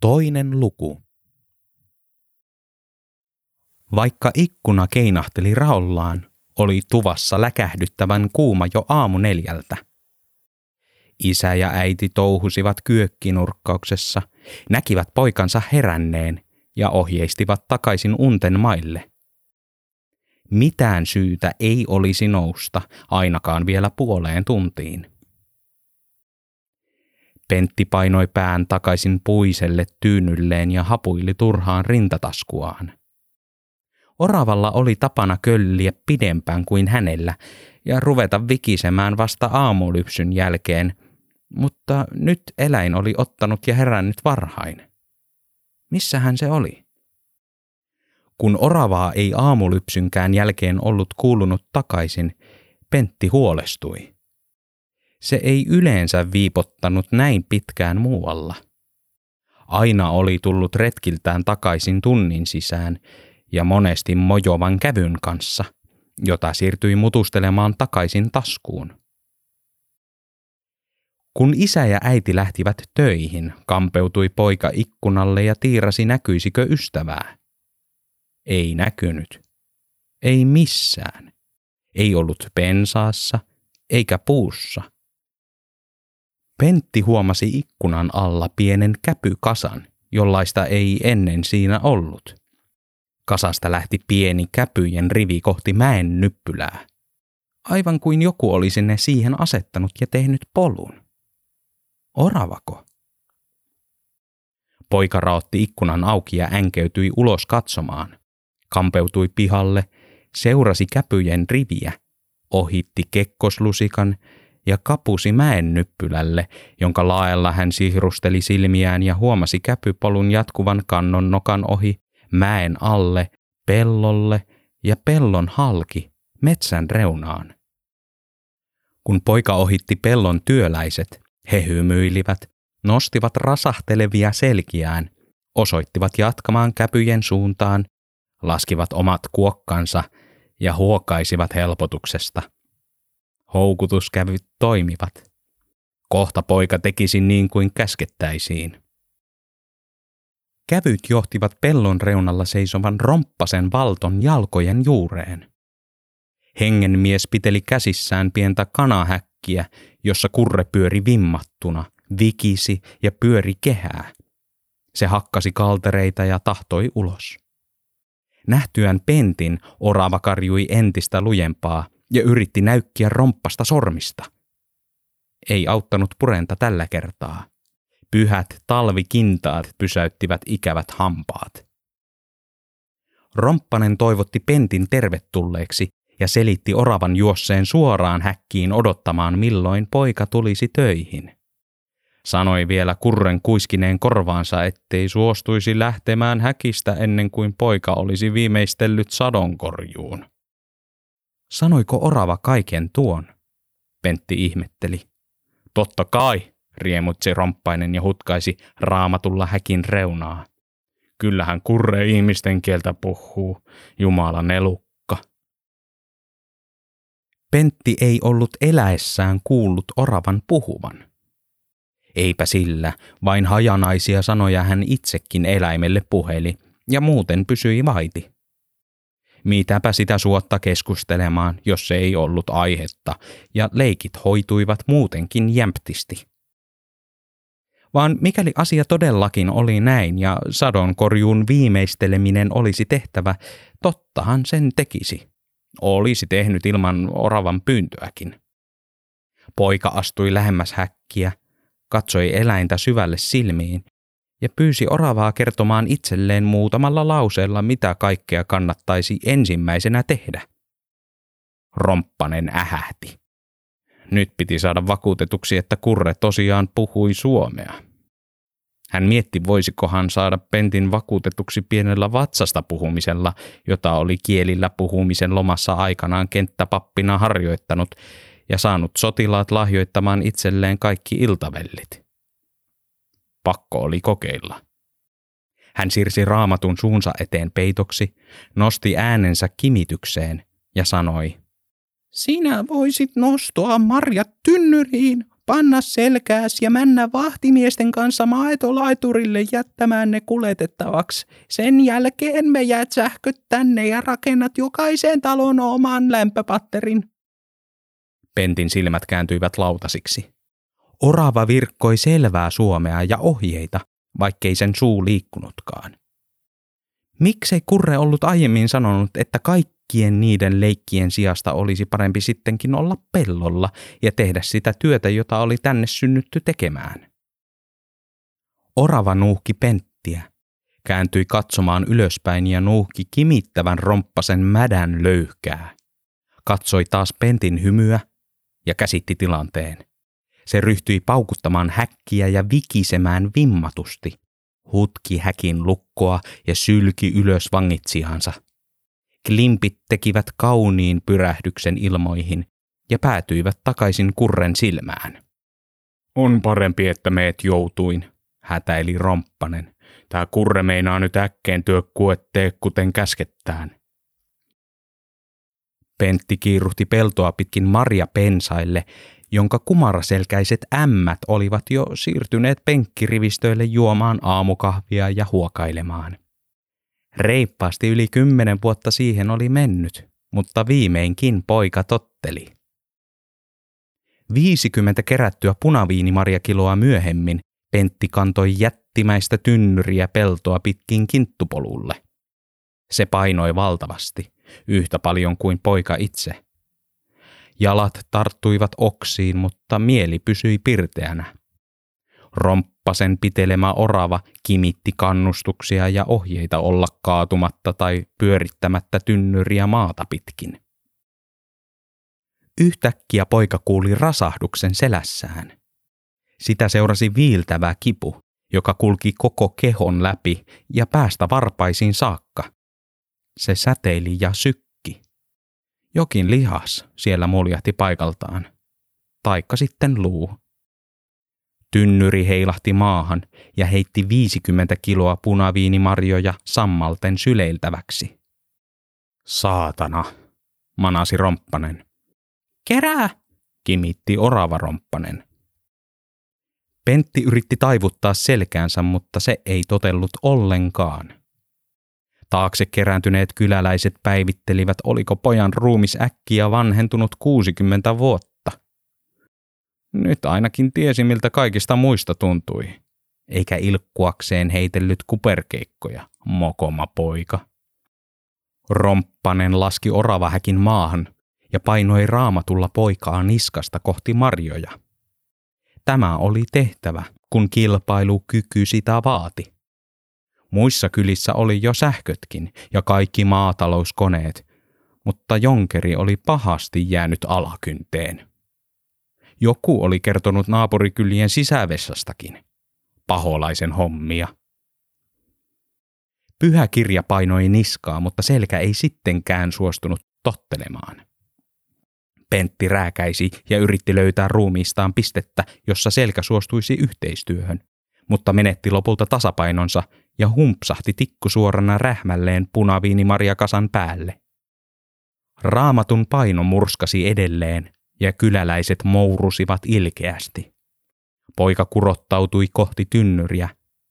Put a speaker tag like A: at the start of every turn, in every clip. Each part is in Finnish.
A: Toinen luku. Vaikka ikkuna keinahteli raollaan, oli tuvassa läkähdyttävän kuuma jo aamu neljältä. Isä ja äiti touhusivat kyökkinurkkauksessa, näkivät poikansa heränneen ja ohjeistivat takaisin unten maille. Mitään syytä ei olisi nousta, ainakaan vielä puoleen tuntiin. Pentti painoi pään takaisin puiselle tyynylleen ja hapuili turhaan rintataskuaan. Oravalla oli tapana kölliä pidempään kuin hänellä ja ruveta vikisemään vasta aamulypsyn jälkeen, mutta nyt eläin oli ottanut ja herännyt varhain. Missähän se oli? Kun oravaa ei aamulypsynkään jälkeen ollut kuulunut takaisin, Pentti huolestui. Se ei yleensä viipottanut näin pitkään muualla. Aina oli tullut retkiltään takaisin tunnin sisään ja monesti mojovan kävyn kanssa, jota siirtyi mutustelemaan takaisin taskuun. Kun isä ja äiti lähtivät töihin, kampeutui poika ikkunalle ja tiirasi näkyisikö ystävää. Ei näkynyt. Ei missään. Ei ollut pensaassa, eikä puussa – Pentti huomasi ikkunan alla pienen käpykasan, jollaista ei ennen siinä ollut. Kasasta lähti pieni käpyjen rivi kohti mäen nyppylää. Aivan kuin joku olisi ne siihen asettanut ja tehnyt polun. Oravako? Poika raotti ikkunan auki ja änkeytyi ulos katsomaan. Kampeutui pihalle, seurasi käpyjen riviä, ohitti kekkoslusikan ja kapusi mäen nyppylälle, jonka laella hän sihrusteli silmiään ja huomasi käpypolun jatkuvan kannon nokan ohi, mäen alle, pellolle ja pellon halki, metsän reunaan. Kun poika ohitti pellon työläiset, he hymyilivät, nostivat rasahtelevia selkiään, osoittivat jatkamaan käpyjen suuntaan, laskivat omat kuokkansa ja huokaisivat helpotuksesta – Houkutuskävyt toimivat. Kohta poika tekisi niin kuin käskettäisiin. Kävyt johtivat pellon reunalla seisovan romppasen valton jalkojen juureen. Hengenmies piteli käsissään pientä kanahäkkiä, jossa kurre pyöri vimmattuna, vikisi ja pyöri kehää. Se hakkasi kaltereita ja tahtoi ulos. Nähtyään pentin, orava karjui entistä lujempaa ja yritti näykkiä romppasta sormista. Ei auttanut purenta tällä kertaa. Pyhät talvikintaat pysäyttivät ikävät hampaat. Romppanen toivotti Pentin tervetulleeksi ja selitti oravan juosseen suoraan häkkiin odottamaan milloin poika tulisi töihin. Sanoi vielä kurren kuiskineen korvaansa, ettei suostuisi lähtemään häkistä ennen kuin poika olisi viimeistellyt sadonkorjuun. Sanoiko orava kaiken tuon? Pentti ihmetteli. Totta kai, riemutsi romppainen ja hutkaisi raamatulla häkin reunaa. Kyllähän kurre ihmisten kieltä puhuu, Jumala nelukka. Pentti ei ollut eläessään kuullut oravan puhuvan. Eipä sillä, vain hajanaisia sanoja hän itsekin eläimelle puheli ja muuten pysyi vaiti. Mitäpä sitä suotta keskustelemaan, jos se ei ollut aihetta, ja leikit hoituivat muutenkin jämptisti. Vaan mikäli asia todellakin oli näin ja sadonkorjuun viimeisteleminen olisi tehtävä, tottahan sen tekisi. Olisi tehnyt ilman oravan pyyntöäkin. Poika astui lähemmäs häkkiä, katsoi eläintä syvälle silmiin ja pyysi oravaa kertomaan itselleen muutamalla lauseella, mitä kaikkea kannattaisi ensimmäisenä tehdä. Romppanen ähähti. Nyt piti saada vakuutetuksi, että Kurre tosiaan puhui suomea. Hän mietti, voisikohan saada Pentin vakuutetuksi pienellä vatsasta puhumisella, jota oli kielillä puhumisen lomassa aikanaan kenttäpappina harjoittanut ja saanut sotilaat lahjoittamaan itselleen kaikki iltavellit. Pakko oli kokeilla. Hän siirsi raamatun suunsa eteen peitoksi, nosti äänensä kimitykseen ja sanoi, Sinä voisit nostaa marjat tynnyriin, panna selkääs ja männä vahtimiesten kanssa maitolaiturille jättämään ne kuljetettavaksi. Sen jälkeen me jäät sähköt tänne ja rakennat jokaiseen talon oman lämpöpatterin. Pentin silmät kääntyivät lautasiksi. Orava virkkoi selvää suomea ja ohjeita, vaikkei sen suu liikkunutkaan. Miksei Kurre ollut aiemmin sanonut, että kaikkien niiden leikkien sijasta olisi parempi sittenkin olla pellolla ja tehdä sitä työtä, jota oli tänne synnytty tekemään? Orava nuuhki penttiä, kääntyi katsomaan ylöspäin ja nuuhki kimittävän romppasen mädän löyhkää. Katsoi taas pentin hymyä ja käsitti tilanteen. Se ryhtyi paukuttamaan häkkiä ja vikisemään vimmatusti. Hutki häkin lukkoa ja sylki ylös vangitsijansa. Klimpit tekivät kauniin pyrähdyksen ilmoihin ja päätyivät takaisin kurren silmään. On parempi, että meet joutuin, hätäili romppanen. Tää kurre meinaa nyt äkkeen työ kuettee, kuten käskettään. Pentti kiiruhti peltoa pitkin Maria pensaille jonka kumaraselkäiset ämmät olivat jo siirtyneet penkkirivistöille juomaan aamukahvia ja huokailemaan. Reippaasti yli kymmenen vuotta siihen oli mennyt, mutta viimeinkin poika totteli. 50 kerättyä punaviinimarjakiloa myöhemmin Pentti kantoi jättimäistä tynnyriä peltoa pitkin kinttupolulle. Se painoi valtavasti, yhtä paljon kuin poika itse – Jalat tarttuivat oksiin, mutta mieli pysyi pirteänä. Romppasen pitelemä orava kimitti kannustuksia ja ohjeita olla kaatumatta tai pyörittämättä tynnyriä maata pitkin. Yhtäkkiä poika kuuli rasahduksen selässään. Sitä seurasi viiltävä kipu, joka kulki koko kehon läpi ja päästä varpaisiin saakka. Se säteili ja sykki jokin lihas siellä muljahti paikaltaan. Taikka sitten luu. Tynnyri heilahti maahan ja heitti 50 kiloa punaviinimarjoja sammalten syleiltäväksi. Saatana, manasi romppanen. Kerää, kimitti orava romppanen. Pentti yritti taivuttaa selkäänsä, mutta se ei totellut ollenkaan. Taakse kerääntyneet kyläläiset päivittelivät, oliko pojan ruumis äkkiä vanhentunut 60 vuotta. Nyt ainakin tiesi, miltä kaikista muista tuntui, eikä ilkkuakseen heitellyt kuperkeikkoja, mokoma poika. Romppanen laski oravahäkin maahan ja painoi raamatulla poikaa niskasta kohti marjoja. Tämä oli tehtävä, kun kilpailukyky sitä vaati. Muissa kylissä oli jo sähkötkin ja kaikki maatalouskoneet, mutta Jonkeri oli pahasti jäänyt alakynteen. Joku oli kertonut naapurikylien sisävessastakin. Paholaisen hommia. Pyhä kirja painoi niskaa, mutta selkä ei sittenkään suostunut tottelemaan. Pentti rääkäisi ja yritti löytää ruumiistaan pistettä, jossa selkä suostuisi yhteistyöhön, mutta menetti lopulta tasapainonsa ja humpsahti tikkusuorana rähmälleen punaviinimarjakasan päälle. Raamatun paino murskasi edelleen ja kyläläiset mourusivat ilkeästi. Poika kurottautui kohti tynnyriä,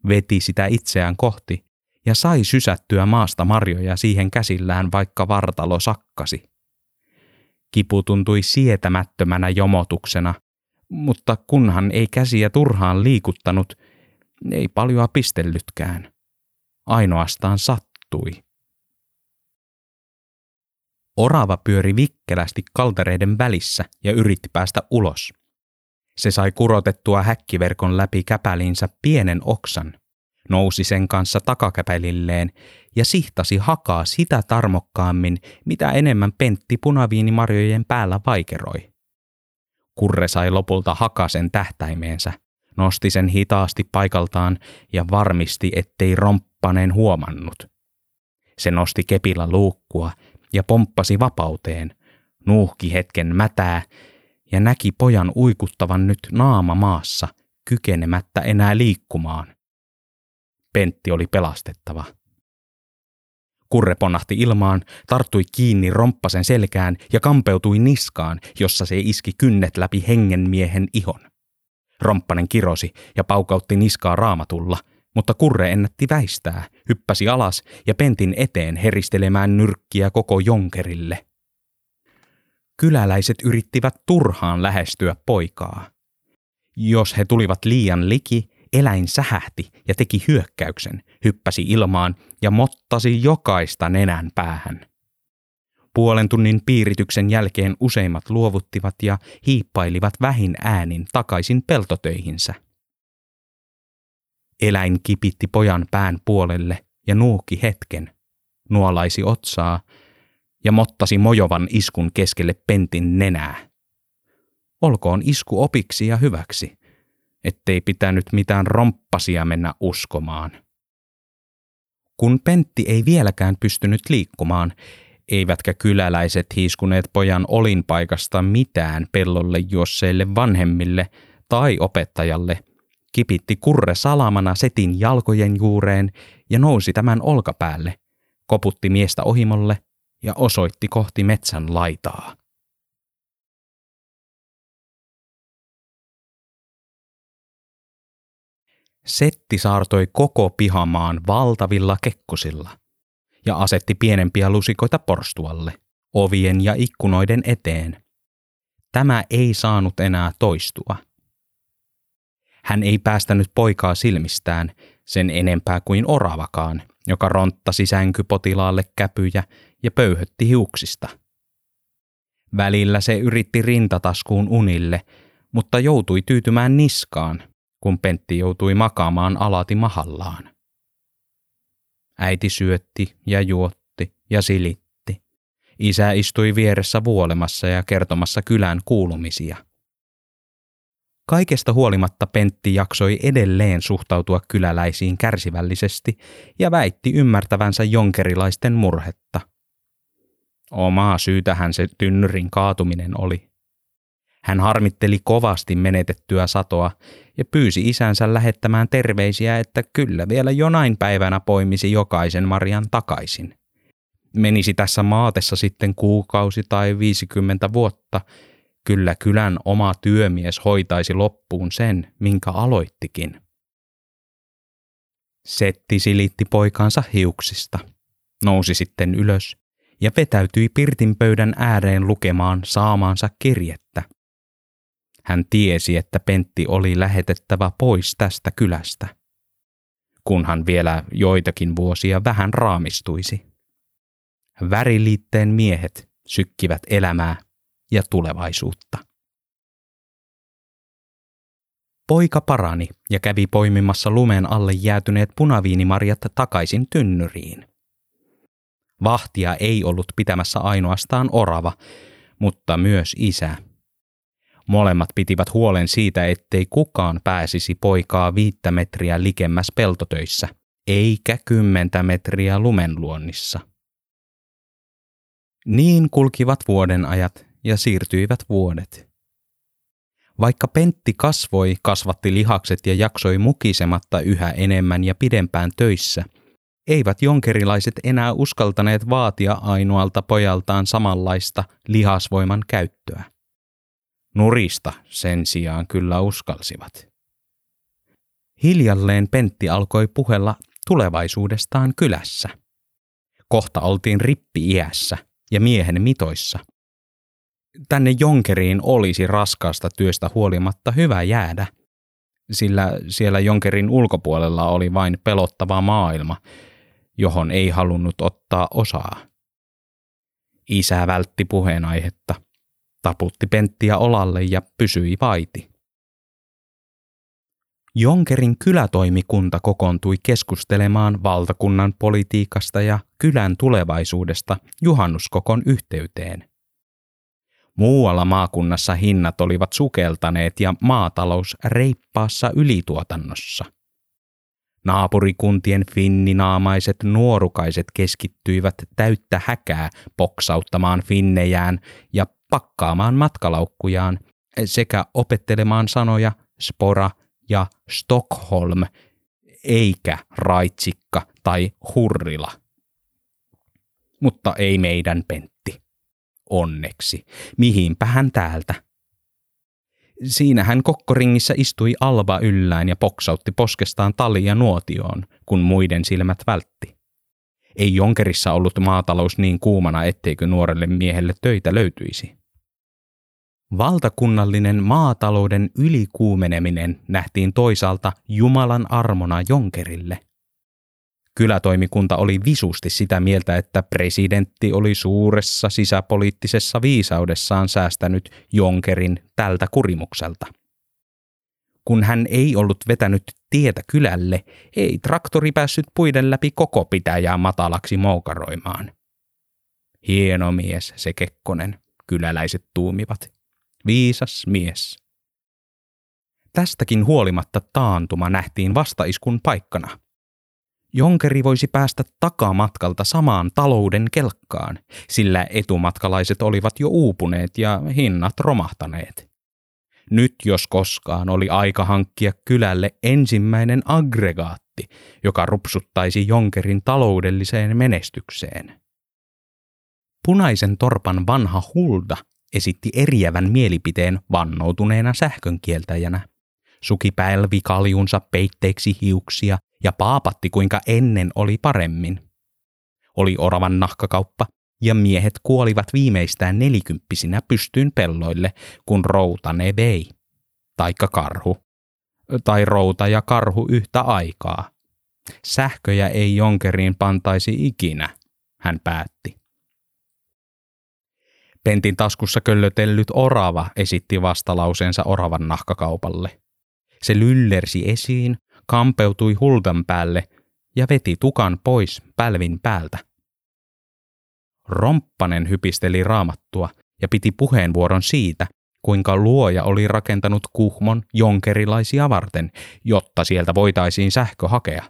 A: veti sitä itseään kohti ja sai sysättyä maasta marjoja siihen käsillään, vaikka vartalo sakkasi. Kipu tuntui sietämättömänä jomotuksena, mutta kunhan ei käsiä turhaan liikuttanut, ei paljoa pistellytkään ainoastaan sattui. Orava pyöri vikkelästi kaltereiden välissä ja yritti päästä ulos. Se sai kurotettua häkkiverkon läpi käpälinsä pienen oksan, nousi sen kanssa takakäpälilleen ja sihtasi hakaa sitä tarmokkaammin, mitä enemmän pentti punaviinimarjojen päällä vaikeroi. Kurre sai lopulta hakasen tähtäimeensä, nosti sen hitaasti paikaltaan ja varmisti, ettei romppa kumppaneen huomannut. Se nosti kepillä luukkua ja pomppasi vapauteen, nuuhki hetken mätää ja näki pojan uikuttavan nyt naama maassa, kykenemättä enää liikkumaan. Pentti oli pelastettava. Kurre ponnahti ilmaan, tarttui kiinni romppasen selkään ja kampeutui niskaan, jossa se iski kynnet läpi hengenmiehen ihon. Romppanen kirosi ja paukautti niskaa raamatulla, mutta kurre ennätti väistää, hyppäsi alas ja pentin eteen heristelemään nyrkkiä koko jonkerille. Kyläläiset yrittivät turhaan lähestyä poikaa. Jos he tulivat liian liki, eläin sähähti ja teki hyökkäyksen, hyppäsi ilmaan ja mottasi jokaista nenän päähän. Puolen tunnin piirityksen jälkeen useimmat luovuttivat ja hiippailivat vähin äänin takaisin peltotöihinsä. Eläin kipitti pojan pään puolelle ja nuuki hetken, nuolaisi otsaa ja mottasi mojovan iskun keskelle pentin nenää. Olkoon isku opiksi ja hyväksi, ettei pitänyt mitään romppasia mennä uskomaan. Kun Pentti ei vieläkään pystynyt liikkumaan, eivätkä kyläläiset hiiskuneet pojan olinpaikasta mitään pellolle juosseille vanhemmille tai opettajalle, kipitti kurre salamana setin jalkojen juureen ja nousi tämän olkapäälle, koputti miestä ohimolle ja osoitti kohti metsän laitaa. Setti saartoi koko pihamaan valtavilla kekkosilla ja asetti pienempiä lusikoita porstualle, ovien ja ikkunoiden eteen. Tämä ei saanut enää toistua. Hän ei päästänyt poikaa silmistään sen enempää kuin oravakaan, joka ronttasi sänkypotilaalle käpyjä ja pöyhötti hiuksista. Välillä se yritti rintataskuun unille, mutta joutui tyytymään niskaan, kun Pentti joutui makaamaan alati mahallaan. Äiti syötti ja juotti ja silitti. Isä istui vieressä vuolemassa ja kertomassa kylän kuulumisia. Kaikesta huolimatta Pentti jaksoi edelleen suhtautua kyläläisiin kärsivällisesti ja väitti ymmärtävänsä jonkerilaisten murhetta. Omaa syytähän se tynnyrin kaatuminen oli. Hän harmitteli kovasti menetettyä satoa ja pyysi isänsä lähettämään terveisiä, että kyllä vielä jonain päivänä poimisi jokaisen Marian takaisin. Menisi tässä maatessa sitten kuukausi tai viisikymmentä vuotta, kyllä kylän oma työmies hoitaisi loppuun sen, minkä aloittikin. Setti silitti poikansa hiuksista, nousi sitten ylös ja vetäytyi pirtin pöydän ääreen lukemaan saamaansa kirjettä. Hän tiesi, että Pentti oli lähetettävä pois tästä kylästä, kunhan vielä joitakin vuosia vähän raamistuisi. Väriliitteen miehet sykkivät elämää ja tulevaisuutta. Poika parani ja kävi poimimassa lumen alle jäätyneet punaviinimarjat takaisin tynnyriin. Vahtia ei ollut pitämässä ainoastaan orava, mutta myös isä. Molemmat pitivät huolen siitä, ettei kukaan pääsisi poikaa viittä metriä likemmäs peltotöissä, eikä kymmentä metriä lumenluonnissa. Niin kulkivat vuoden ajat ja siirtyivät vuodet. Vaikka Pentti kasvoi, kasvatti lihakset ja jaksoi mukisematta yhä enemmän ja pidempään töissä, eivät jonkerilaiset enää uskaltaneet vaatia ainoalta pojaltaan samanlaista lihasvoiman käyttöä. Nurista sen sijaan kyllä uskalsivat. Hiljalleen Pentti alkoi puhella tulevaisuudestaan kylässä. Kohta oltiin rippi-iässä ja miehen mitoissa. Tänne Jonkeriin olisi raskaasta työstä huolimatta hyvä jäädä, sillä siellä Jonkerin ulkopuolella oli vain pelottava maailma, johon ei halunnut ottaa osaa. Isä vältti puheenaihetta taputti Penttiä olalle ja pysyi vaiti. Jonkerin kylätoimikunta kokoontui keskustelemaan valtakunnan politiikasta ja kylän tulevaisuudesta juhannuskokon yhteyteen. Muualla maakunnassa hinnat olivat sukeltaneet ja maatalous reippaassa ylituotannossa. Naapurikuntien finninaamaiset nuorukaiset keskittyivät täyttä häkää poksauttamaan finnejään ja pakkaamaan matkalaukkujaan sekä opettelemaan sanoja spora ja Stockholm, eikä raitsikka tai hurrila. Mutta ei meidän Pentti. Onneksi. Mihinpä hän täältä? Siinä hän kokkoringissä istui alba yllään ja poksautti poskestaan talia nuotioon, kun muiden silmät vältti. Ei Jonkerissa ollut maatalous niin kuumana, etteikö nuorelle miehelle töitä löytyisi. Valtakunnallinen maatalouden ylikuumeneminen nähtiin toisaalta Jumalan armona Jonkerille. Kylätoimikunta oli visusti sitä mieltä, että presidentti oli suuressa sisäpoliittisessa viisaudessaan säästänyt Jonkerin tältä kurimukselta. Kun hän ei ollut vetänyt tietä kylälle, ei traktori päässyt puiden läpi koko pitäjää matalaksi moukaroimaan. Hieno mies se Kekkonen, kyläläiset tuumivat. Viisas mies. Tästäkin huolimatta taantuma nähtiin vastaiskun paikkana. Jonkeri voisi päästä takamatkalta samaan talouden kelkkaan, sillä etumatkalaiset olivat jo uupuneet ja hinnat romahtaneet. Nyt jos koskaan oli aika hankkia kylälle ensimmäinen aggregaatti, joka rupsuttaisi Jonkerin taloudelliseen menestykseen. Punaisen torpan vanha Hulda esitti eriävän mielipiteen vannoutuneena sähkönkieltäjänä. Suki pälvikaljunsa peitteeksi hiuksia ja paapatti kuinka ennen oli paremmin. Oli oravan nahkakauppa ja miehet kuolivat viimeistään nelikymppisinä pystyyn pelloille, kun routa ne vei. Taikka karhu. Tai routa ja karhu yhtä aikaa. Sähköjä ei jonkeriin pantaisi ikinä, hän päätti. Pentin taskussa köllötellyt orava esitti vastalauseensa oravan nahkakaupalle. Se lyllersi esiin, kampeutui hultan päälle ja veti tukan pois pälvin päältä. Romppanen hypisteli raamattua ja piti puheenvuoron siitä, kuinka luoja oli rakentanut kuhmon jonkerilaisia varten, jotta sieltä voitaisiin sähkö hakea.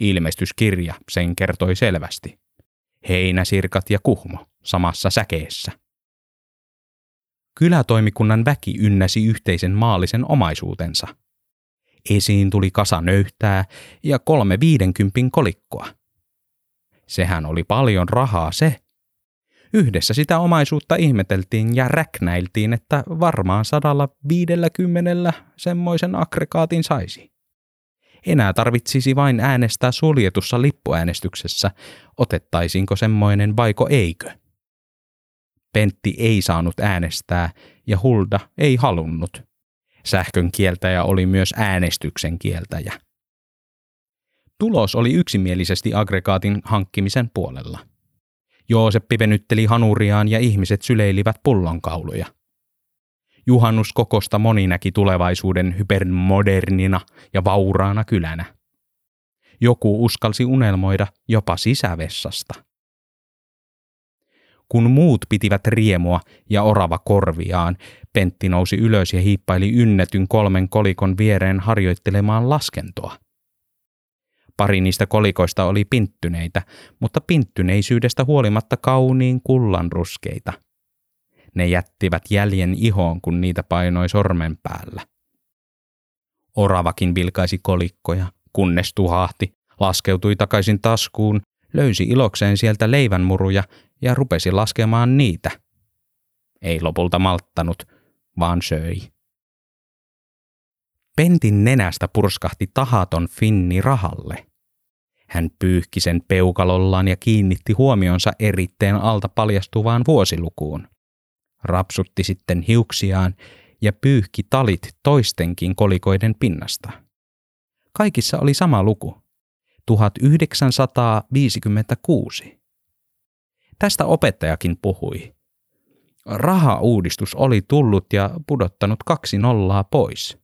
A: Ilmestyskirja sen kertoi selvästi. Heinäsirkat ja kuhmo samassa säkeessä. Kylätoimikunnan väki ynnäsi yhteisen maallisen omaisuutensa. Esiin tuli kasa nöyhtää ja kolme viidenkympin kolikkoa. Sehän oli paljon rahaa se. Yhdessä sitä omaisuutta ihmeteltiin ja räknäiltiin, että varmaan sadalla viidellä kymmenellä semmoisen aggregaatin saisi. Enää tarvitsisi vain äänestää suljetussa lippuäänestyksessä, otettaisiinko semmoinen vaiko eikö. Pentti ei saanut äänestää ja Hulda ei halunnut. Sähkön kieltäjä oli myös äänestyksen kieltäjä. Tulos oli yksimielisesti aggregaatin hankkimisen puolella. Jooseppi venytteli hanuriaan ja ihmiset syleilivät pullonkauluja. Juhannuskokosta moni näki tulevaisuuden hypermodernina ja vauraana kylänä. Joku uskalsi unelmoida jopa sisävessasta. Kun muut pitivät riemua ja orava korviaan, Pentti nousi ylös ja hiippaili ynnetyn kolmen kolikon viereen harjoittelemaan laskentoa. Pari niistä kolikoista oli pinttyneitä, mutta pinttyneisyydestä huolimatta kauniin kullanruskeita. Ne jättivät jäljen ihoon, kun niitä painoi sormen päällä. Oravakin vilkaisi kolikkoja, kunnes tuhahti, laskeutui takaisin taskuun, löysi ilokseen sieltä leivänmuruja ja rupesi laskemaan niitä. Ei lopulta malttanut, vaan söi. Pentin nenästä purskahti tahaton finni rahalle. Hän pyyhki sen peukalollaan ja kiinnitti huomionsa eritteen alta paljastuvaan vuosilukuun. Rapsutti sitten hiuksiaan ja pyyhki talit toistenkin kolikoiden pinnasta. Kaikissa oli sama luku. 1956. Tästä opettajakin puhui. Rahauudistus oli tullut ja pudottanut kaksi nollaa pois.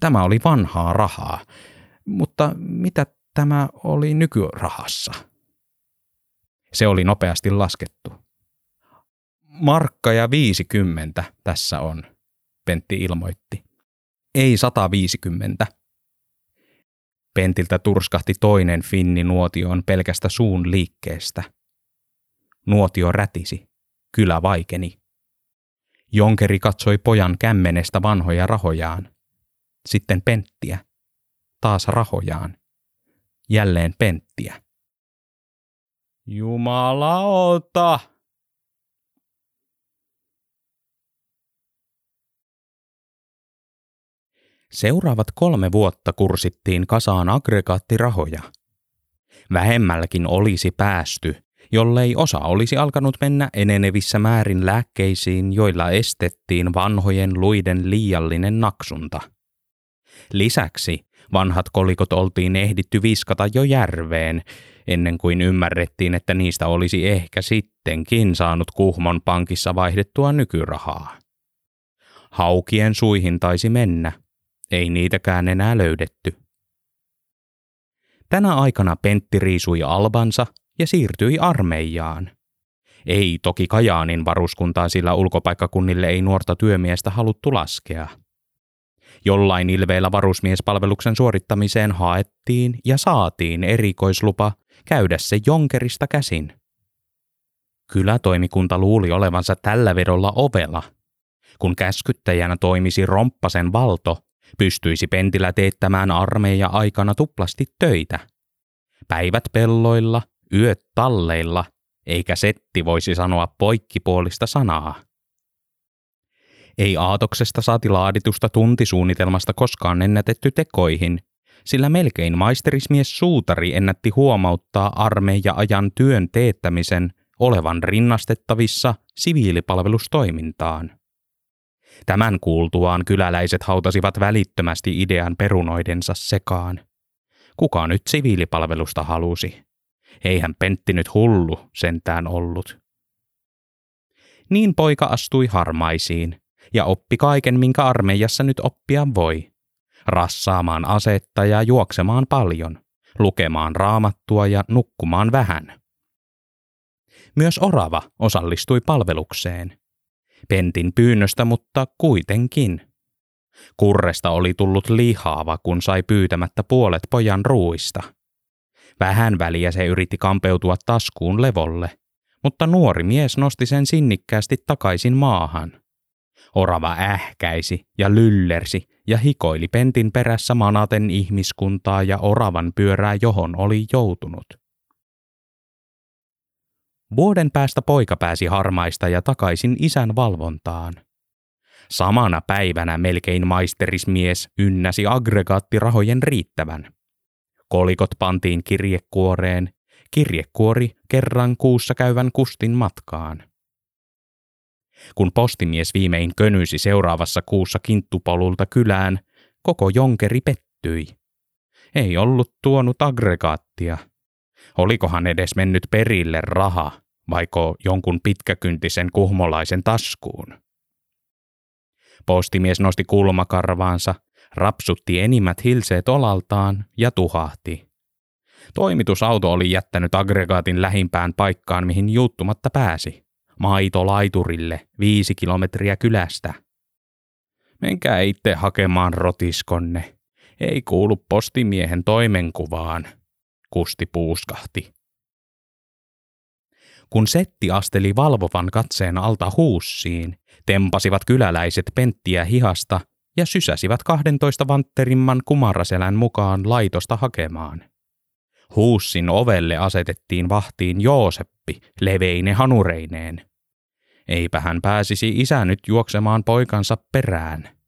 A: Tämä oli vanhaa rahaa, mutta mitä tämä oli nykyrahassa? Se oli nopeasti laskettu. Markka ja 50 tässä on, Pentti ilmoitti. Ei 150. Pentiltä turskahti toinen finni nuotioon pelkästä suun liikkeestä – Nuotio rätisi. Kylä vaikeni. Jonkeri katsoi pojan kämmenestä vanhoja rahojaan. Sitten penttiä. Taas rahojaan. Jälleen penttiä. Jumalauta! Seuraavat kolme vuotta kursittiin kasaan aggregaattirahoja. Vähemmälläkin olisi päästy, jollei osa olisi alkanut mennä enenevissä määrin lääkkeisiin, joilla estettiin vanhojen luiden liiallinen naksunta. Lisäksi vanhat kolikot oltiin ehditty viskata jo järveen, ennen kuin ymmärrettiin, että niistä olisi ehkä sittenkin saanut Kuhmon pankissa vaihdettua nykyrahaa. Haukien suihin taisi mennä, ei niitäkään enää löydetty. Tänä aikana Pentti riisui albansa ja siirtyi armeijaan. Ei toki Kajaanin varuskuntaa, sillä ulkopaikkakunnille ei nuorta työmiestä haluttu laskea. Jollain ilveellä varusmiespalveluksen suorittamiseen haettiin ja saatiin erikoislupa käydä se jonkerista käsin. Kylätoimikunta luuli olevansa tällä vedolla ovela. Kun käskyttäjänä toimisi Romppasen valto, pystyisi Pentilä teettämään armeija aikana tuplasti töitä. Päivät pelloilla, yöt talleilla, eikä setti voisi sanoa poikkipuolista sanaa. Ei aatoksesta saati laaditusta tuntisuunnitelmasta koskaan ennätetty tekoihin, sillä melkein maisterismies suutari ennätti huomauttaa armeija-ajan työn teettämisen olevan rinnastettavissa siviilipalvelustoimintaan. Tämän kuultuaan kyläläiset hautasivat välittömästi idean perunoidensa sekaan. Kuka nyt siviilipalvelusta halusi? Eihän Pentti nyt hullu sentään ollut. Niin poika astui harmaisiin ja oppi kaiken, minkä armeijassa nyt oppia voi. Rassaamaan asetta ja juoksemaan paljon, lukemaan raamattua ja nukkumaan vähän. Myös orava osallistui palvelukseen. Pentin pyynnöstä, mutta kuitenkin. Kurresta oli tullut lihaava, kun sai pyytämättä puolet pojan ruuista. Vähän väliä se yritti kampeutua taskuun levolle, mutta nuori mies nosti sen sinnikkäästi takaisin maahan. Orava ähkäisi ja lyllersi ja hikoili pentin perässä manaten ihmiskuntaa ja oravan pyörää, johon oli joutunut. Vuoden päästä poika pääsi harmaista ja takaisin isän valvontaan. Samana päivänä melkein maisterismies ynnäsi aggregaattirahojen riittävän. Kolikot pantiin kirjekuoreen, kirjekuori kerran kuussa käyvän kustin matkaan. Kun postimies viimein könysi seuraavassa kuussa kinttupolulta kylään, koko jonkeri pettyi. Ei ollut tuonut aggregaattia. Olikohan edes mennyt perille raha, vaiko jonkun pitkäkyntisen kuhmolaisen taskuun? Postimies nosti kulmakarvaansa, rapsutti enimmät hilseet olaltaan ja tuhahti. Toimitusauto oli jättänyt aggregaatin lähimpään paikkaan, mihin juuttumatta pääsi. Maitolaiturille, viisi kilometriä kylästä. Menkää itse hakemaan rotiskonne. Ei kuulu postimiehen toimenkuvaan, Kusti puuskahti. Kun Setti asteli valvovan katseen alta huussiin, tempasivat kyläläiset penttiä hihasta ja sysäsivät 12 vantterimman kumaraselän mukaan laitosta hakemaan. Huussin ovelle asetettiin vahtiin Jooseppi, leveine hanureineen. Eipä hän pääsisi isä nyt juoksemaan poikansa perään.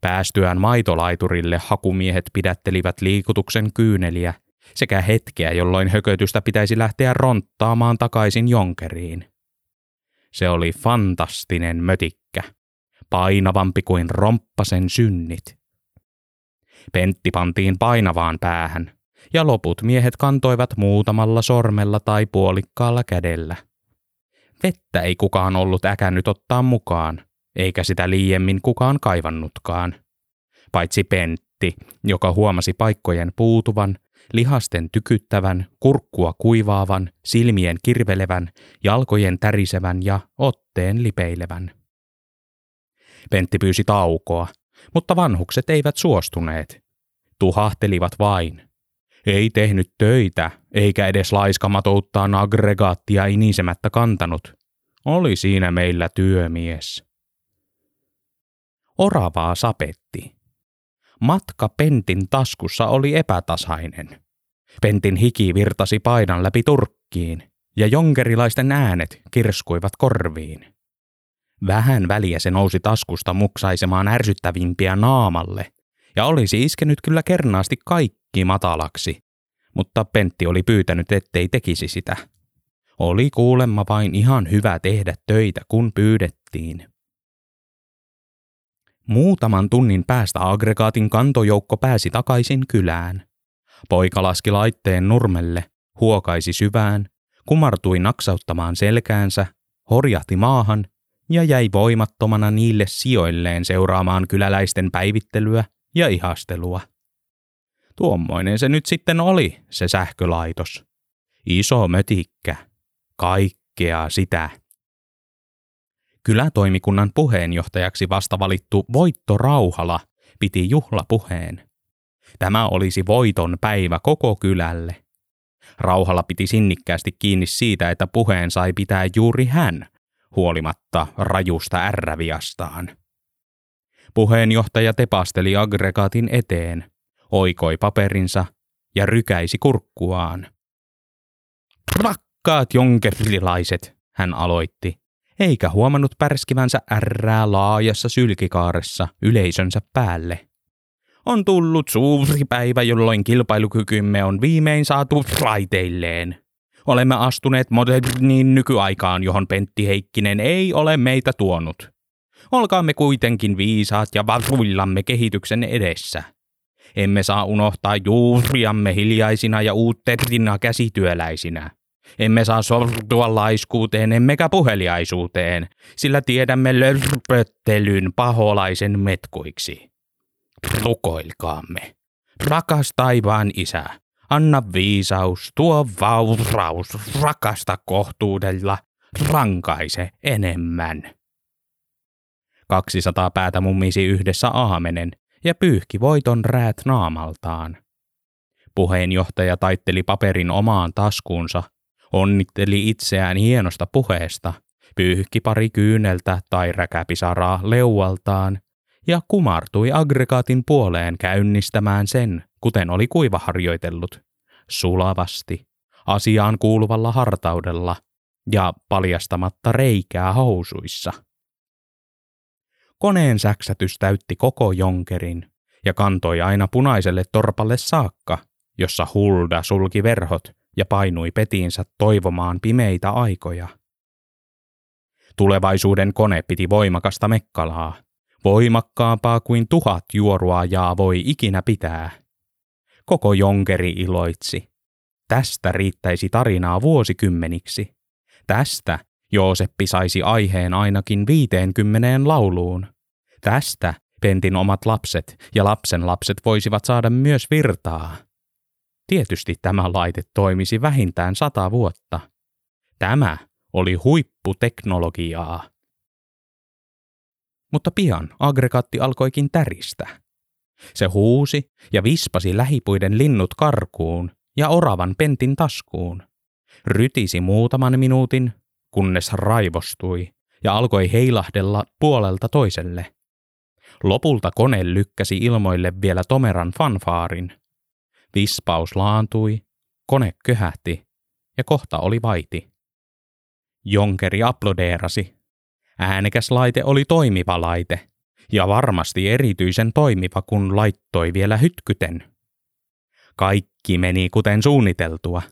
A: Päästyään maitolaiturille hakumiehet pidättelivät liikutuksen kyyneliä sekä hetkeä, jolloin hökötystä pitäisi lähteä ronttaamaan takaisin jonkeriin. Se oli fantastinen mötikkä, painavampi kuin romppasen synnit. Pentti pantiin painavaan päähän, ja loput miehet kantoivat muutamalla sormella tai puolikkaalla kädellä. Vettä ei kukaan ollut äkännyt ottaa mukaan, eikä sitä liiemmin kukaan kaivannutkaan. Paitsi Pentti, joka huomasi paikkojen puutuvan lihasten tykyttävän, kurkkua kuivaavan, silmien kirvelevän, jalkojen tärisevän ja otteen lipeilevän. Pentti pyysi taukoa, mutta vanhukset eivät suostuneet. Tuhahtelivat vain. Ei tehnyt töitä, eikä edes laiskamadouttaan aggregaattia inisemättä kantanut. Oli siinä meillä työmies. Oravaa sapetti. Matka Pentin taskussa oli epätasainen. Pentin hiki virtasi paidan läpi turkkiin, ja jonkerilaisten äänet kirskuivat korviin. Vähän väliä se nousi taskusta muksaisemaan ärsyttävimpiä naamalle, ja olisi iskenyt kyllä kernaasti kaikki matalaksi, mutta Pentti oli pyytänyt, ettei tekisi sitä. Oli kuulemma vain ihan hyvä tehdä töitä, kun pyydettiin. Muutaman tunnin päästä aggregaatin kantojoukko pääsi takaisin kylään. Poika laski laitteen nurmelle, huokaisi syvään, kumartui naksauttamaan selkäänsä, horjahti maahan ja jäi voimattomana niille sijoilleen seuraamaan kyläläisten päivittelyä ja ihastelua. Tuommoinen se nyt sitten oli, se sähkölaitos. Iso mötikkä. Kaikkea sitä. Kylätoimikunnan puheenjohtajaksi vasta valittu Voitto Rauhala piti juhlapuheen. Tämä olisi voiton päivä koko kylälle. Rauhala piti sinnikkäästi kiinni siitä, että puheen sai pitää juuri hän, huolimatta rajusta ärräviastaan. Puheenjohtaja tepasteli aggregaatin eteen, oikoi paperinsa ja rykäisi kurkkuaan. Rakkaat jonkerilaiset, hän aloitti, eikä huomannut pärskivänsä ärrää laajassa sylkikaaressa yleisönsä päälle. On tullut suuri päivä, jolloin kilpailukykymme on viimein saatu raiteilleen. Olemme astuneet moderniin nykyaikaan, johon Pentti Heikkinen ei ole meitä tuonut. Olkaamme kuitenkin viisaat ja varuillamme kehityksen edessä. Emme saa unohtaa juuriamme hiljaisina ja uutterina käsityöläisinä. Emme saa sortua laiskuuteen emmekä puheliaisuuteen, sillä tiedämme lörpöttelyn paholaisen metkuiksi. Rukoilkaamme. Rakas taivaan isä, anna viisaus, tuo vauraus, rakasta kohtuudella, rankaise enemmän. 200 päätä mummisi yhdessä aamenen ja pyyhki voiton räät naamaltaan. Puheenjohtaja taitteli paperin omaan taskuunsa, onnitteli itseään hienosta puheesta, pyyhki pari kyyneltä tai räkäpisaraa leualtaan ja kumartui aggregaatin puoleen käynnistämään sen, kuten oli kuivaharjoitellut, sulavasti, asiaan kuuluvalla hartaudella ja paljastamatta reikää housuissa. Koneen säksätys täytti koko jonkerin ja kantoi aina punaiselle torpalle saakka, jossa Hulda sulki verhot ja painui petiinsä toivomaan pimeitä aikoja. Tulevaisuuden kone piti voimakasta mekkalaa, voimakkaampaa kuin tuhat juoruajaa voi ikinä pitää. Koko jonkeri iloitsi. Tästä riittäisi tarinaa vuosikymmeniksi. Tästä Jooseppi saisi aiheen ainakin viiteenkymmeneen lauluun. Tästä Pentin omat lapset ja lapsen lapset voisivat saada myös virtaa. Tietysti tämä laite toimisi vähintään sata vuotta. Tämä oli huipputeknologiaa. Mutta pian aggregaatti alkoikin täristä. Se huusi ja vispasi lähipuiden linnut karkuun ja oravan pentin taskuun. Rytisi muutaman minuutin, kunnes raivostui ja alkoi heilahdella puolelta toiselle. Lopulta kone lykkäsi ilmoille vielä tomeran fanfaarin. Vispaus laantui, kone köhähti ja kohta oli vaiti. Jonkeri aplodeerasi. Äänekäs laite oli toimiva laite, ja varmasti erityisen toimiva, kun laittoi vielä hytkyten. Kaikki meni kuten suunniteltua.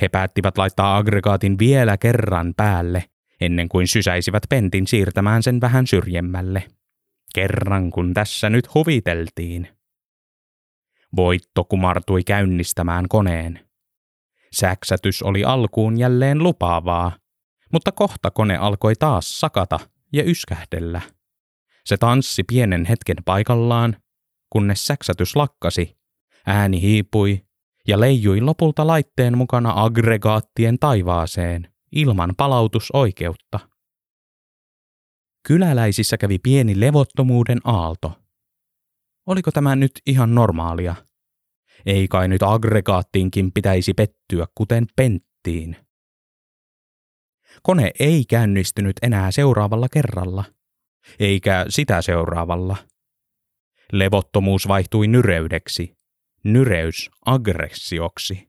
A: He päättivät laittaa aggregaatin vielä kerran päälle, ennen kuin sysäisivät pentin siirtämään sen vähän syrjemmälle. Kerran kun tässä nyt huviteltiin. Voitto kumartui käynnistämään koneen. Säksätys oli alkuun jälleen lupaavaa, mutta kohta kone alkoi taas sakata ja yskähdellä. Se tanssi pienen hetken paikallaan, kunnes säksätys lakkasi, ääni hiipui ja leijui lopulta laitteen mukana aggregaattien taivaaseen ilman palautusoikeutta. Kyläläisissä kävi pieni levottomuuden aalto. Oliko tämä nyt ihan normaalia? Ei kai nyt aggregaattiinkin pitäisi pettyä kuten penttiin. Kone ei käynnistynyt enää seuraavalla kerralla, eikä sitä seuraavalla. Levottomuus vaihtui nyreydeksi, nyreys aggressioksi.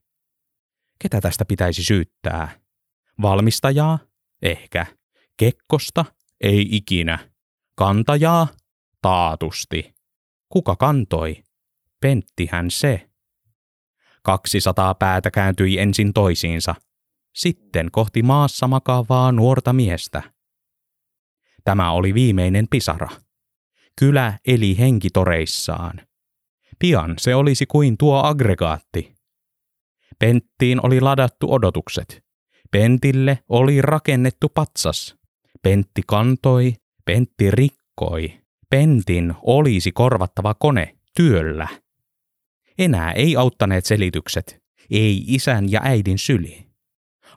A: Ketä tästä pitäisi syyttää? Valmistajaa? Ehkä. Kekkosta? Ei ikinä. Kantajaa? Taatusti. Kuka kantoi? Penttihän se. 200 päätä kääntyi ensin toisiinsa, sitten kohti maassa makaavaa nuorta miestä. Tämä oli viimeinen pisara. Kylä eli henkitoreissaan. Pian se olisi kuin tuo aggregaatti. Penttiin oli ladattu odotukset. Pentille oli rakennettu patsas. Pentti kantoi, Pentti rikkoi. Pentin olisi korvattava kone työllä. Enää ei auttaneet selitykset, ei isän ja äidin syli.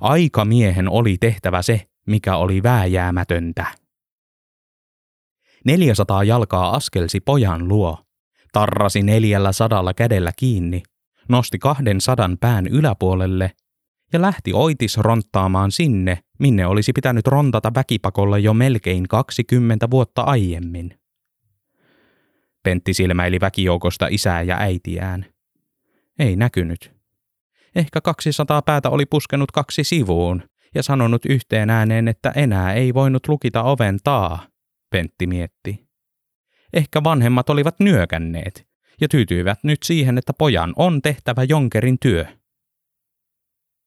A: Aikamiehen oli tehtävä se, mikä oli vääjäämätöntä. 400 jalkaa askelsi pojan luo, tarrasi neljällä sadalla kädellä kiinni, nosti kahden sadan pään yläpuolelle ja lähti oitis ronttaamaan sinne, minne olisi pitänyt rontata väkipakolla jo melkein 20 vuotta aiemmin. Pentti silmäili väkijoukosta isää ja äitiään. Ei näkynyt. Ehkä 200 päätä oli puskenut kaksi sivuun ja sanonut yhteen ääneen, että enää ei voinut lukita oven taa, Pentti mietti. Ehkä vanhemmat olivat nyökänneet ja tyytyivät nyt siihen, että pojan on tehtävä jonkerin työ.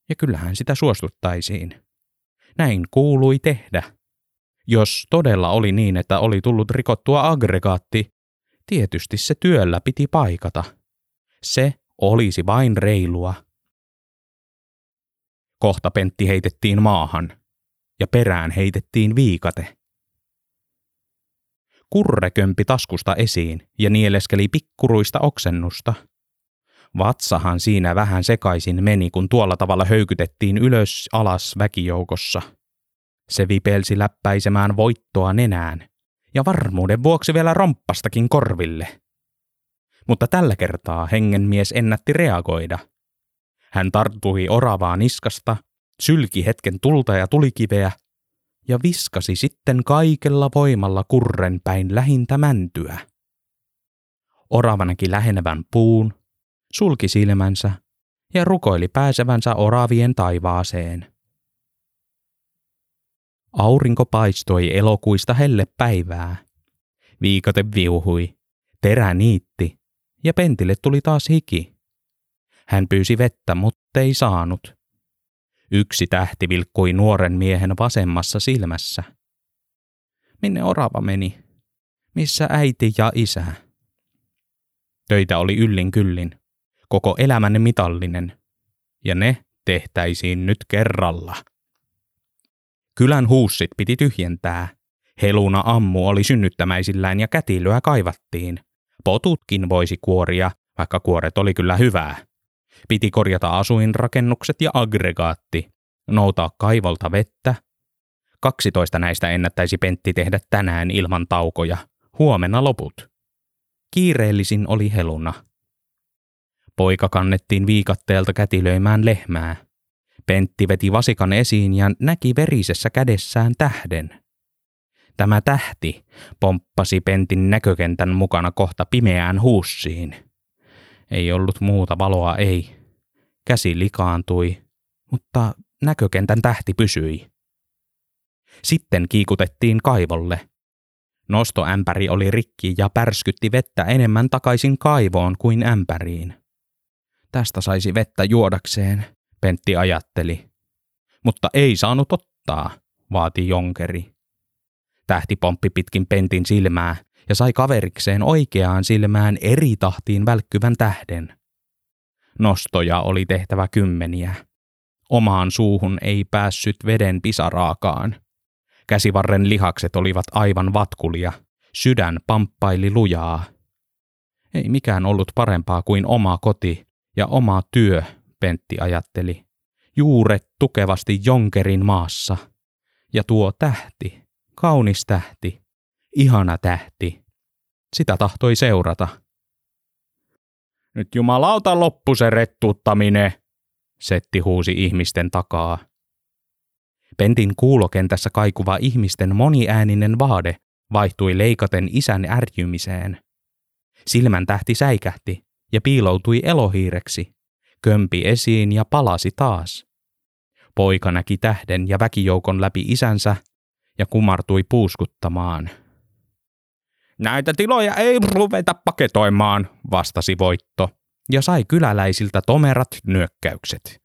A: Ja kyllähän sitä suostuttaisiin. Näin kuului tehdä. Jos todella oli niin, että oli tullut rikottua aggregaatti, tietysti se työllä piti paikata. Se olisi vain reilua. Kohta Pentti heitettiin maahan ja perään heitettiin viikate. Kurre kömpi taskusta esiin ja nieleskeli pikkuruista oksennusta. Vatsahan siinä vähän sekaisin meni, kun tuolla tavalla höykytettiin ylös alas väkijoukossa. Se vipelsi läppäisemään voittoa nenään ja varmuuden vuoksi vielä romppastakin korville. Mutta tällä kertaa hengenmies ennätti reagoida. Hän tarttui oravaa niskasta, sylki hetken tulta ja tulikiveä ja viskasi sitten kaikella voimalla kurren päin lähintä mäntyä. Orava näki lähenevän puun, sulki silmänsä ja rukoili pääsevänsä oravien taivaaseen. Aurinko paistoi elokuista helle päivää. Viikate viuhui, terä niitti ja Pentille tuli taas hiki. Hän pyysi vettä, mutta ei saanut. Yksi tähti vilkkui nuoren miehen vasemmassa silmässä. Minne orava meni? Missä äiti ja isä? Töitä oli yllin kyllin, koko elämänne mitallinen, ja ne tehtäisiin nyt kerralla. Kylän huussit piti tyhjentää. Heluna ammu oli synnyttämäisillään ja kätilöä kaivattiin. Potutkin voisi kuoria, vaikka kuoret oli kyllä hyvää. Piti korjata asuinrakennukset ja aggregaatti, noutaa kaivolta vettä. 12 näistä ennättäisi Pentti tehdä tänään ilman taukoja, huomenna loput. Kiireellisin oli Heluna. Poika kannettiin viikatteelta kätilöimään lehmää. Pentti veti vasikan esiin ja näki verisessä kädessään tähden. Tämä tähti pomppasi Pentin näkökentän mukana kohta pimeään huussiin. Ei ollut muuta valoa, ei. Käsi likaantui, mutta näkökentän tähti pysyi. Sitten kiikutettiin kaivolle. Nostoämpäri oli rikki ja pärskytti vettä enemmän takaisin kaivoon kuin ämpäriin. Tästä saisi vettä juodakseen, Pentti ajatteli. Mutta ei saanut ottaa, vaati Jonkeri. Tähti pomppi pitkin Pentin silmää ja sai kaverikseen oikeaan silmään eri tahtiin välkkyvän tähden. Nostoja oli tehtävä kymmeniä. Omaan suuhun ei päässyt veden pisaraakaan. Käsivarren lihakset olivat aivan vatkulia, sydän pamppaili lujaa. Ei mikään ollut parempaa kuin oma koti ja oma työ, Pentti ajatteli. Juuret tukevasti jonkerin maassa. Ja tuo tähti, kaunis tähti, ihana tähti. Sitä tahtoi seurata. Nyt jumalauta loppu se rettuttaminen, Setti huusi ihmisten takaa. Pentin kuulokentässä kaikuva ihmisten moniääninen vaade vaihtui leikaten isän ärjymiseen. Silmän tähti säikähti ja piiloutui elohiireksi, kömpi esiin ja palasi taas. Poika näki tähden ja väkijoukon läpi isänsä ja kumartui puuskuttamaan. Näitä tiloja ei ruveta paketoimaan, vastasi Voitto ja sai kyläläisiltä tomerat nyökkäykset.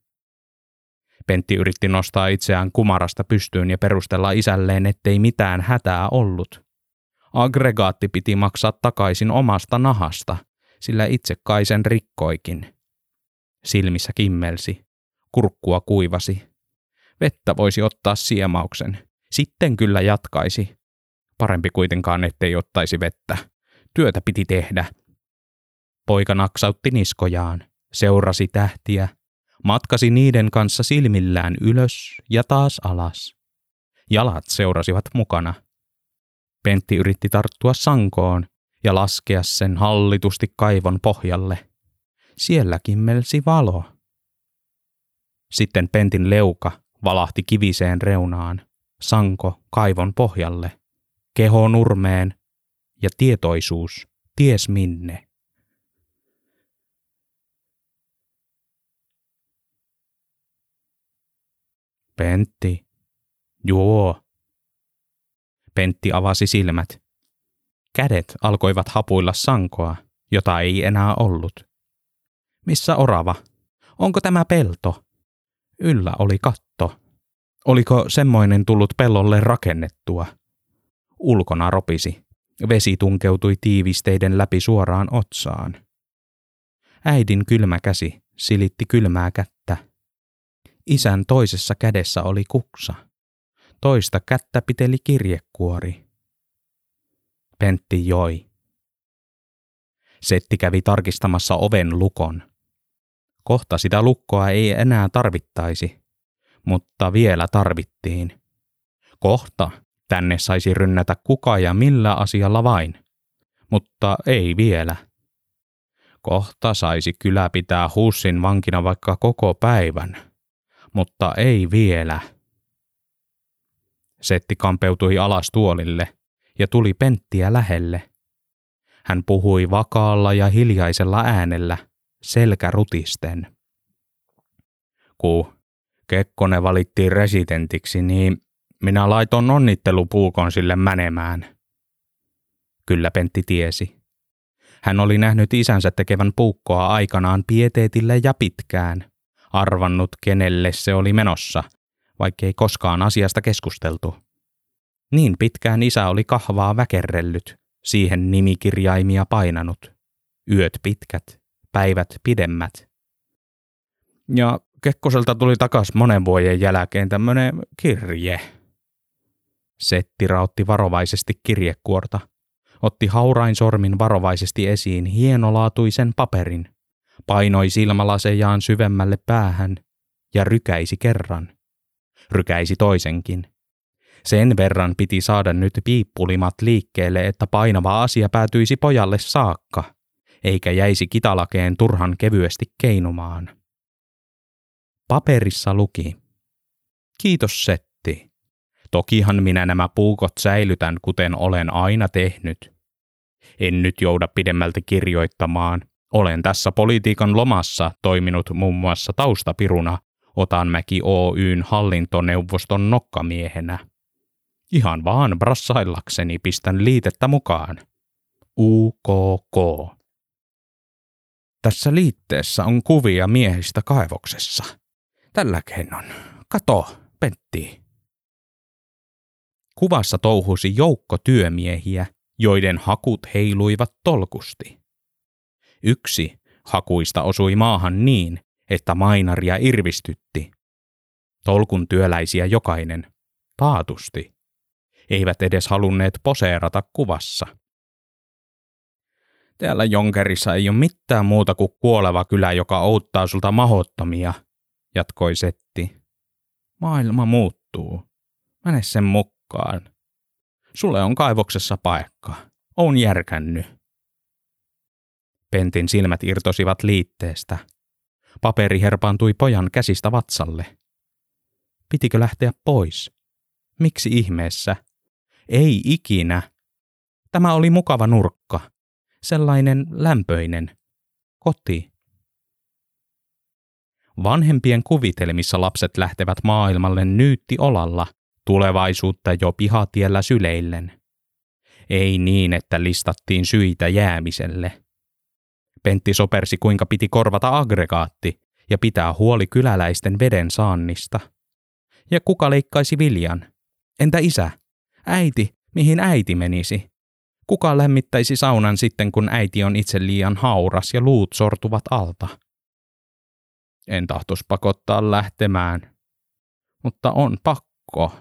A: Pentti yritti nostaa itseään kumarasta pystyyn ja perustella isälleen, ettei mitään hätää ollut. Aggregaatti piti maksaa takaisin omasta nahasta, sillä itse kai sen rikkoikin. Silmissä kimmelsi, kurkkua kuivasi. Vettä voisi ottaa siemauksen. Sitten kyllä jatkaisi. Parempi kuitenkaan, ettei ottaisi vettä. Työtä piti tehdä. Poika naksautti niskojaan, seurasi tähtiä, matkasi niiden kanssa silmillään ylös ja taas alas. Jalat seurasivat mukana. Pentti yritti tarttua sankoon ja laskea sen hallitusti kaivon pohjalle. Siellä kimmelsi valo. Sitten Pentin leuka valahti kiviseen reunaan, sanko kaivon pohjalle, keho nurmeen ja tietoisuus ties minne. Pentti. Joo. Pentti avasi silmät. Kädet alkoivat hapuilla sankoa, jota ei enää ollut. Missä orava? Onko tämä pelto? Yllä oli katto. Oliko semmoinen tullut pellolle rakennettua? Ulkona ropisi. Vesi tunkeutui tiivisteiden läpi suoraan otsaan. Äidin kylmä käsi silitti kylmää kättä. Isän toisessa kädessä oli kuksa. Toista kättä piteli kirjekuori. Pentti joi. Setti kävi tarkistamassa oven lukon. Kohta sitä lukkoa ei enää tarvittaisi, mutta vielä tarvittiin. Kohta tänne saisi rynnätä kuka ja millä asialla vain, mutta ei vielä. Kohta saisi kyllä pitää Hussin vankina vaikka koko päivän mutta ei vielä. Setti kampeutui alas tuolille ja tuli Penttiä lähelle. Hän puhui vakaalla ja hiljaisella äänellä, selkä rutisten. Ku Kekkonen valittiin residentiksi, niin minä laitoin onnittelupuukon sille menemään. Kyllä Pentti tiesi. Hän oli nähnyt isänsä tekevän puukkoa aikanaan pieteetille ja pitkään – arvannut, kenelle se oli menossa, vaikkei koskaan asiasta keskusteltu. Niin pitkään isä oli kahvaa väkerrellyt, siihen nimikirjaimia painanut. Yöt pitkät, päivät pidemmät. Ja Kekkoselta tuli takas monen vuoden jälkeen tämmönen kirje. Setti rautti varovaisesti kirjekuorta. Otti haurain sormin varovaisesti esiin hienolaatuisen paperin, painoi silmälasejaan syvemmälle päähän ja rykäisi kerran. Rykäisi toisenkin. Sen verran piti saada nyt piippulimat liikkeelle, että painava asia päätyisi pojalle saakka, eikä jäisi kitalakeen turhan kevyesti keinumaan. Paperissa luki. Kiitos Setti. Tokihan minä nämä puukot säilytän, kuten olen aina tehnyt. En nyt jouda pidemmältä kirjoittamaan, olen tässä politiikan lomassa toiminut muun muassa taustapiruna Otanmäki Oyn hallintoneuvoston nokkamiehenä. Ihan vaan brassaillakseni pistän liitettä mukaan. UKK. Tässä liitteessä on kuvia miehistä kaivoksessa. Tällä keinoin. Kato, Pentti. Kuvassa touhusi joukko työmiehiä, joiden hakut heiluivat tolkusti. Yksi hakuista osui maahan niin, että mainaria irvistytti. Tolkun työläisiä jokainen, taatusti. Eivät edes halunneet poseerata kuvassa. Täällä Jonkerissa ei ole mitään muuta kuin kuoleva kylä, joka outtaa sulta mahottomia, jatkoi Setti. Maailma muuttuu. Mene sen mukaan. Sulle on kaivoksessa paikka. On järkännyt. Pentin silmät irtosivat liitteestä. Paperi herpaantui pojan käsistä vatsalle. Pitikö lähteä pois? Miksi ihmeessä? Ei ikinä. Tämä oli mukava nurkka. Sellainen lämpöinen. Koti. Vanhempien kuvitelmissa lapset lähtevät maailmalle nyytti olalla, tulevaisuutta jo pihatiellä syleillen. Ei niin, että listattiin syitä jäämiselle. Pentti sopersi kuinka piti korvata aggregaatti ja pitää huoli kyläläisten veden saannista. Ja kuka leikkaisi viljan? Entä isä? Äiti, mihin äiti menisi? Kuka lämmittäisi saunan sitten, kun äiti on itse liian hauras ja luut sortuvat alta? En tahtos pakottaa lähtemään. Mutta on pakko,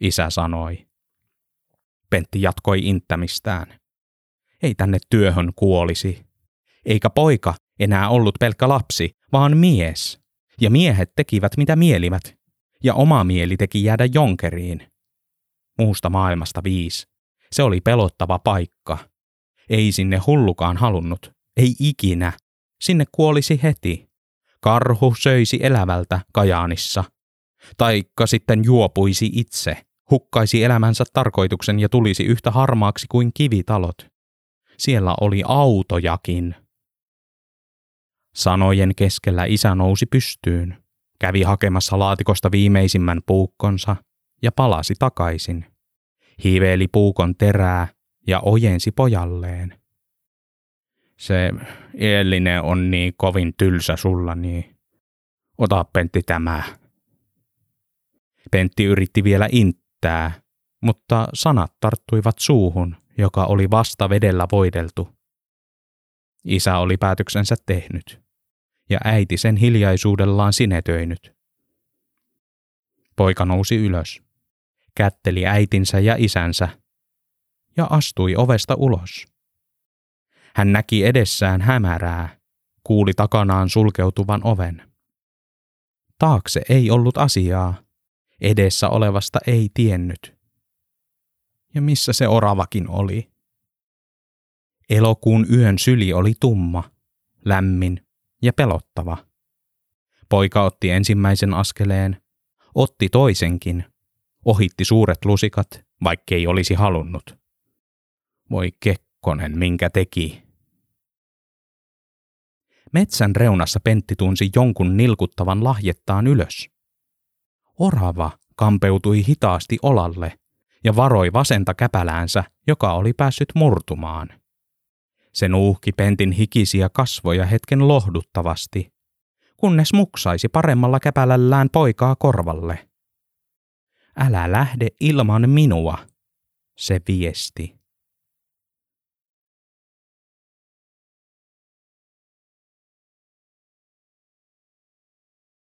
A: isä sanoi. Pentti jatkoi inttämistään. Ei tänne työhön kuolisi. Eikä poika enää ollut pelkkä lapsi, vaan mies. Ja miehet tekivät mitä mielivät. Ja oma mieli teki jäädä jonkeriin. Muusta maailmasta viis. Se oli pelottava paikka. Ei sinne hullukaan halunnut. Ei ikinä. Sinne kuolisi heti. Karhu söisi elävältä Kajaanissa. Taikka sitten juopuisi itse, hukkaisi elämänsä tarkoituksen ja tulisi yhtä harmaaksi kuin kivitalot. Siellä oli autojakin. Sanojen keskellä isä nousi pystyyn, kävi hakemassa laatikosta viimeisimmän puukkonsa ja palasi takaisin. Hiiveeli puukon terää ja ojensi pojalleen. Se Eellinen on niin kovin tylsä sulla, niin ota Pentti tämä. Pentti yritti vielä inttää, mutta sanat tarttuivat suuhun, joka oli vasta vedellä voideltu. Isä oli päätöksensä tehnyt, ja äiti sen hiljaisuudellaan sinetöinyt. Poika nousi ylös, kätteli äitinsä ja isänsä, ja astui ovesta ulos. Hän näki edessään hämärää, kuuli takanaan sulkeutuvan oven. Taakse ei ollut asiaa, edessä olevasta ei tiennyt. Ja missä se oravakin oli? Elokuun yön syli oli tumma, lämmin ja pelottava. Poika otti ensimmäisen askeleen, otti toisenkin, ohitti suuret lusikat, vaikkei olisi halunnut. Voi Kekkonen, minkä teki. Metsän reunassa Pentti tunsi jonkun nilkuttavan lahjettaan ylös. Orava kampeutui hitaasti olalle ja varoi vasenta käpäläänsä, joka oli päässyt murtumaan. Se nuuhki Pentin hikisiä kasvoja hetken lohduttavasti, kunnes muksaisi paremmalla käpälällään poikaa korvalle. Älä lähde ilman minua, se viesti.